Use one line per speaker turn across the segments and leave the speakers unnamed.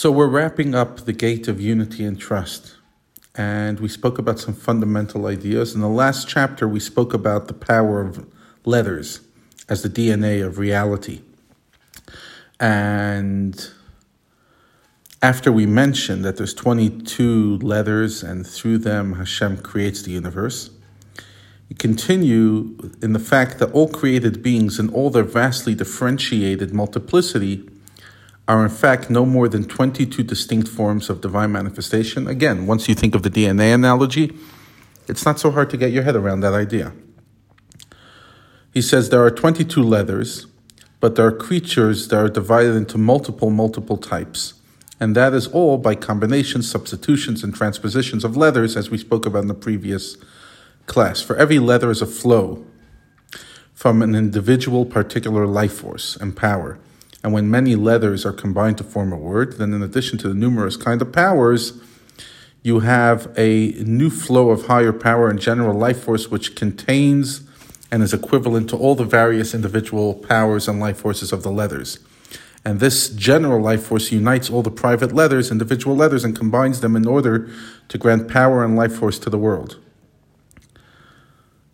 So we're wrapping up the gate of unity and trust. And we spoke about some fundamental ideas. In the last chapter, we spoke about the power of letters as the DNA of reality. And after we mentioned that there's 22 letters and through them Hashem creates the universe, you continue in the fact that all created beings in all their vastly differentiated multiplicity are in fact no more than 22 distinct forms of divine manifestation. Again, once you think of the DNA analogy, it's not so hard to get your head around that idea. He says there are 22 letters, but there are creatures that are divided into multiple, multiple types. And that is all by combinations, substitutions, and transpositions of letters, as we spoke about in the previous class. For every letter is a flow from an individual particular life force and power. And when many letters are combined to form a word, then in addition to the numerous kind of powers, you have a new flow of higher power and general life force which contains and is equivalent to all the various individual powers and life forces of the letters. And this general life force unites all the private letters, individual letters, and combines them in order to grant power and life force to the world.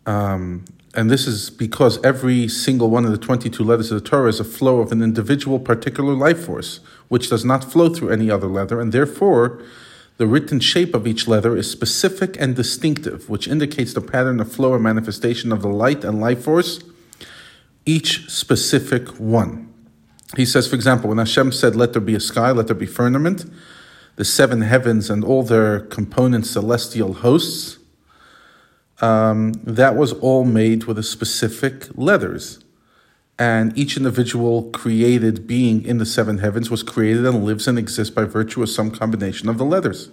Um, and this is because every single one of the 22 letters of the Torah is a flow of an individual particular life force, which does not flow through any other letter, and therefore the written shape of each letter is specific and distinctive, which indicates the pattern of flow or manifestation of the light and life force, each specific one. He says, for example, when Hashem said, Let there be a sky, let there be firmament, the seven heavens and all their component celestial hosts, um, that was all made with a specific letters. And each individual created being in the seven heavens was created and lives and exists by virtue of some combination of the letters.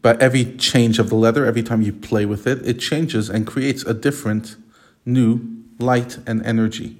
But every change of the leather, every time you play with it, it changes and creates a different new light and energy.